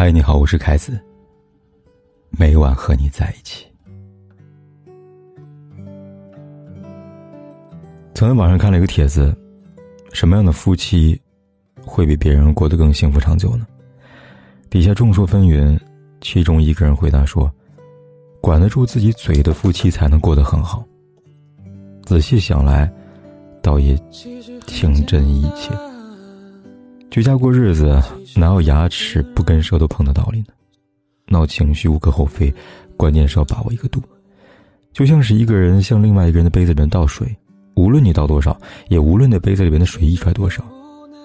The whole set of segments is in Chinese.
嗨，你好，我是凯子。每晚和你在一起。曾在网上看了一个帖子，什么样的夫妻会比别人过得更幸福长久呢？底下众说纷纭，其中一个人回答说：“管得住自己嘴的夫妻才能过得很好。”仔细想来，倒也情真意切。居家过日子，哪有牙齿不跟舌头碰的道理呢？闹情绪无可厚非，关键是要把握一个度。就像是一个人向另外一个人的杯子里面倒水，无论你倒多少，也无论那杯子里面的水溢出来多少，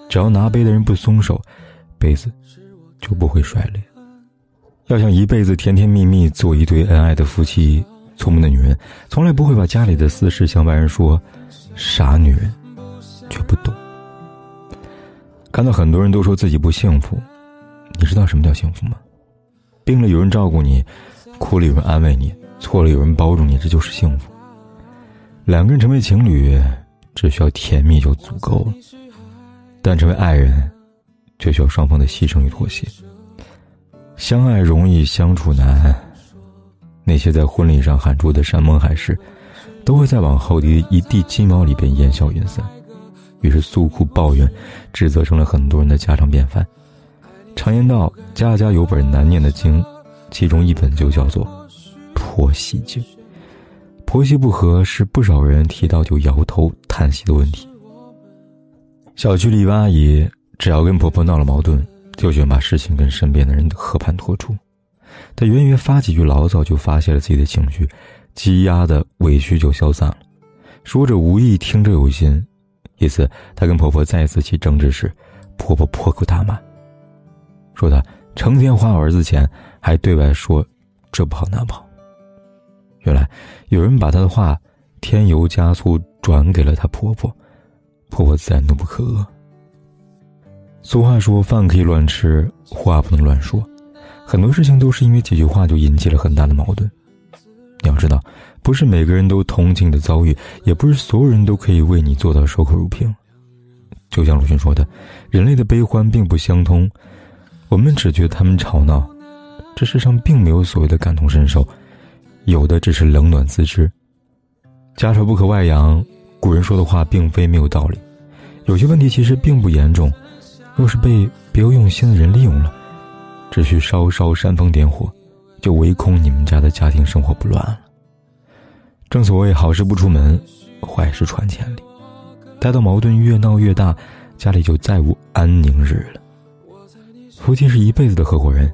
只要拿杯的人不松手，杯子就不会摔裂。要想一辈子甜甜蜜蜜做一对恩爱的夫妻，聪明的女人从来不会把家里的私事向外人说，傻女人却不懂。看到很多人都说自己不幸福，你知道什么叫幸福吗？病了有人照顾你，哭了有人安慰你，错了有人包容你，这就是幸福。两个人成为情侣，只需要甜蜜就足够了；但成为爱人，却需要双方的牺牲与妥协。相爱容易相处难，那些在婚礼上喊出的山盟海誓，都会在往后的一地鸡毛里边烟消云散。于是诉苦抱怨，指责成了很多人的家常便饭。常言道：“家家有本难念的经，其中一本就叫做《婆媳经》。婆媳不和是不少人提到就摇头叹息的问题。小区里一阿姨，只要跟婆婆闹了矛盾，就喜欢把事情跟身边的人和盘托出。她远远发几句牢骚，就发泄了自己的情绪，积压的委屈就消散了。说者无意，听者有心。一次，她跟婆婆再次起争执时，婆婆破口大骂，说她成天花我儿子钱，还对外说这不好那不好。原来有人把她的话添油加醋转给了她婆婆，婆婆自然怒不可遏。俗话说：“饭可以乱吃，话不能乱说。”很多事情都是因为几句话就引起了很大的矛盾。知道。不是每个人都同情你的遭遇，也不是所有人都可以为你做到守口如瓶。就像鲁迅说的：“人类的悲欢并不相通，我们只觉得他们吵闹，这世上并没有所谓的感同身受，有的只是冷暖自知。家丑不可外扬，古人说的话并非没有道理。有些问题其实并不严重，若是被别有用心的人利用了，只需稍稍煽风点火，就唯恐你们家的家庭生活不乱了。”正所谓好事不出门，坏事传千里。待到矛盾越闹越大，家里就再无安宁日了。夫妻是一辈子的合伙人，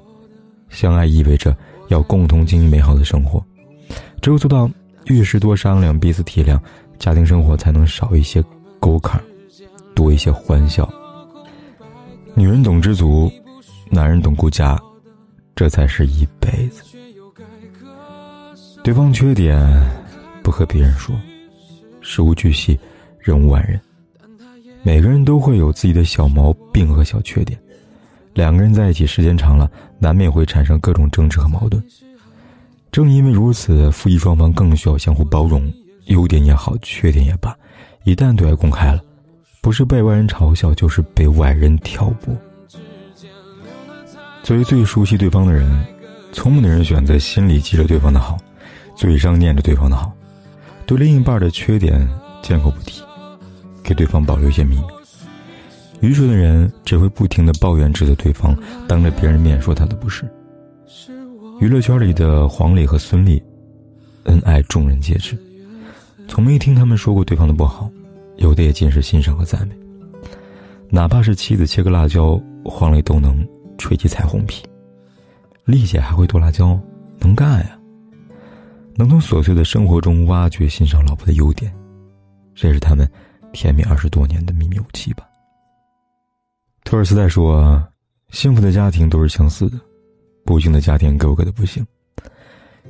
相爱意味着要共同经营美好的生活。只有做到遇事多商量，彼此体谅，家庭生活才能少一些沟坎，多一些欢笑。女人懂知足，男人懂顾家，这才是一辈子。对方缺点。和别人说，事无巨细，人无完人。每个人都会有自己的小毛病和小缺点，两个人在一起时间长了，难免会产生各种争执和矛盾。正因为如此，夫妻双方更需要相互包容，优点也好，缺点也罢，一旦对外公开了，不是被外人嘲笑，就是被外人挑拨。作为最熟悉对方的人，聪明的人选择心里记着对方的好，嘴上念着对方的好。对另一半的缺点见口不提，给对方保留一些秘密。愚蠢的人只会不停的抱怨指责对方，当着别人面说他的不是。娱乐圈里的黄磊和孙俪，恩爱众人皆知，从没听他们说过对方的不好，有的也尽是欣赏和赞美。哪怕是妻子切个辣椒，黄磊都能吹起彩虹屁。丽姐还会剁辣椒，能干呀。能从琐碎的生活中挖掘、欣赏老婆的优点，这是他们甜蜜二十多年的秘密武器吧。托尔斯泰说：“幸福的家庭都是相似的，不幸的家庭各有各的不幸。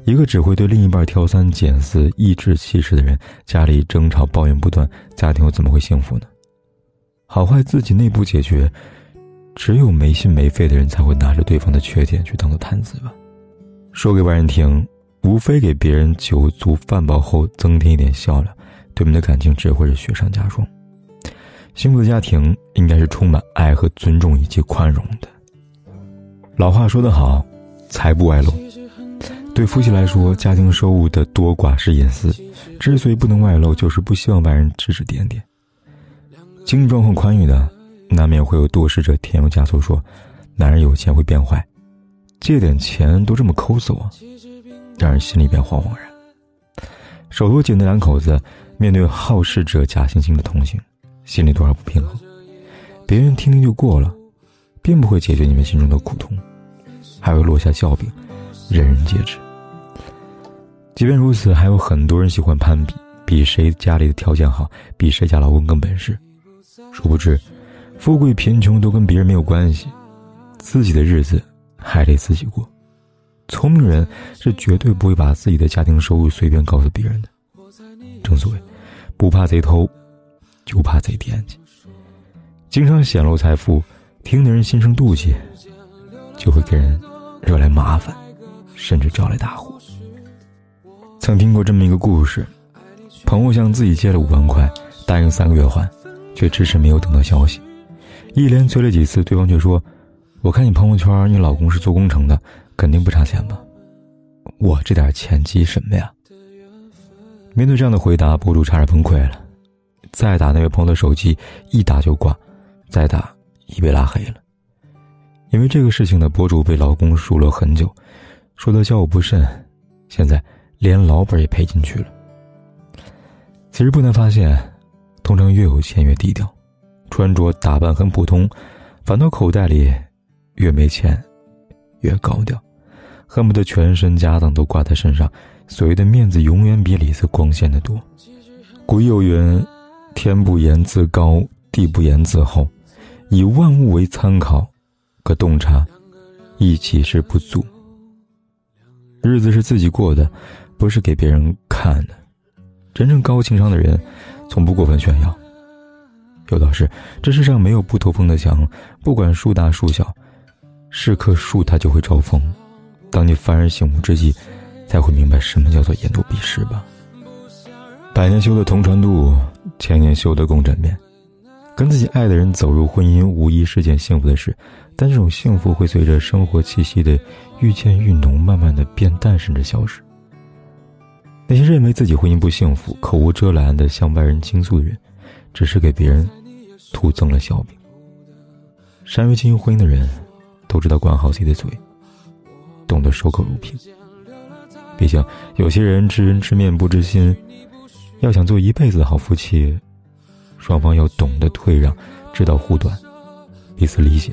一个只会对另一半挑三拣四、颐指气使的人，家里争吵、抱怨不断，家庭又怎么会幸福呢？好坏自己内部解决，只有没心没肺的人才会拿着对方的缺点去当做谈资吧，说给外人听。”无非给别人酒足饭饱后增添一点笑料，对我们的感情只会是雪上加霜。幸福的家庭应该是充满爱和尊重以及宽容的。老话说得好，财不外露。对夫妻来说，家庭收入的多寡是隐私，之所以不能外露，就是不希望外人指指点点。经济状况宽裕的，难免会有多事者添油加醋说，男人有钱会变坏，借点钱都这么抠搜啊，让人心里边惶惶然。手头紧的两口子，面对好事者假惺惺的同情，心里多少不平衡。别人听听就过了，并不会解决你们心中的苦痛，还会落下笑柄，人人皆知。即便如此，还有很多人喜欢攀比，比谁家里的条件好，比谁家老公更本事。殊不知，富贵贫穷都跟别人没有关系，自己的日子还得自己过。聪明人是绝对不会把自己的家庭收入随便告诉别人的。正所谓，不怕贼偷，就怕贼惦记。经常显露财富，听的人心生妒忌，就会给人惹来麻烦，甚至招来大祸。曾听过这么一个故事：朋友向自己借了五万块，答应三个月还，却迟迟没有等到消息。一连催了几次，对方却说：“我看你朋友圈，你老公是做工程的，肯定不差钱吧？我这点钱急什么呀？”面对这样的回答，博主差点崩溃了。再打那位朋友的手机，一打就挂。再打，已被拉黑了。因为这个事情的博主被老公数落很久，说他交友不慎，现在连老本也赔进去了。其实不难发现，通常越有钱越低调，穿着打扮很普通，反倒口袋里越没钱，越高调，恨不得全身家当都挂在身上。所谓的面子，永远比里子光鲜的多。古有云：“天不言自高，地不言自厚。”以万物为参考，可洞察一己之不足。日子是自己过的，不是给别人看的。真正高情商的人，从不过分炫耀。有道是：这世上没有不透风的墙，不管树大树小，是棵树它就会招风。当你幡然醒悟之际，才会明白什么叫做言多必失吧。百年修得同船渡，千年修得共枕眠。跟自己爱的人走入婚姻，无疑是件幸福的事，但这种幸福会随着生活气息的愈渐愈浓，慢慢的变淡，甚至消失。那些认为自己婚姻不幸福、口无遮拦的向外人倾诉的人，只是给别人徒增了笑柄。善于经营婚姻的人，都知道管好自己的嘴，懂得守口如瓶。毕竟，有些人知人知面不知心，要想做一辈子的好夫妻。双方要懂得退让，知道护短，彼此理解，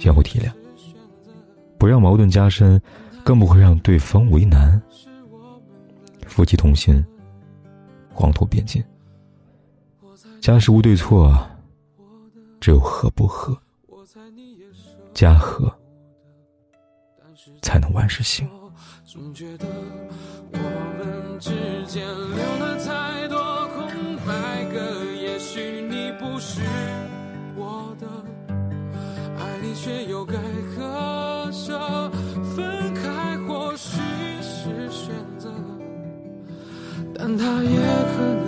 相互体谅，不让矛盾加深，更不会让对方为难。夫妻同心，黄土变金。家事无对错，只有和不和。家和，才能万事兴。是我的爱你，却又该割舍。分开或许是选择，但它也可能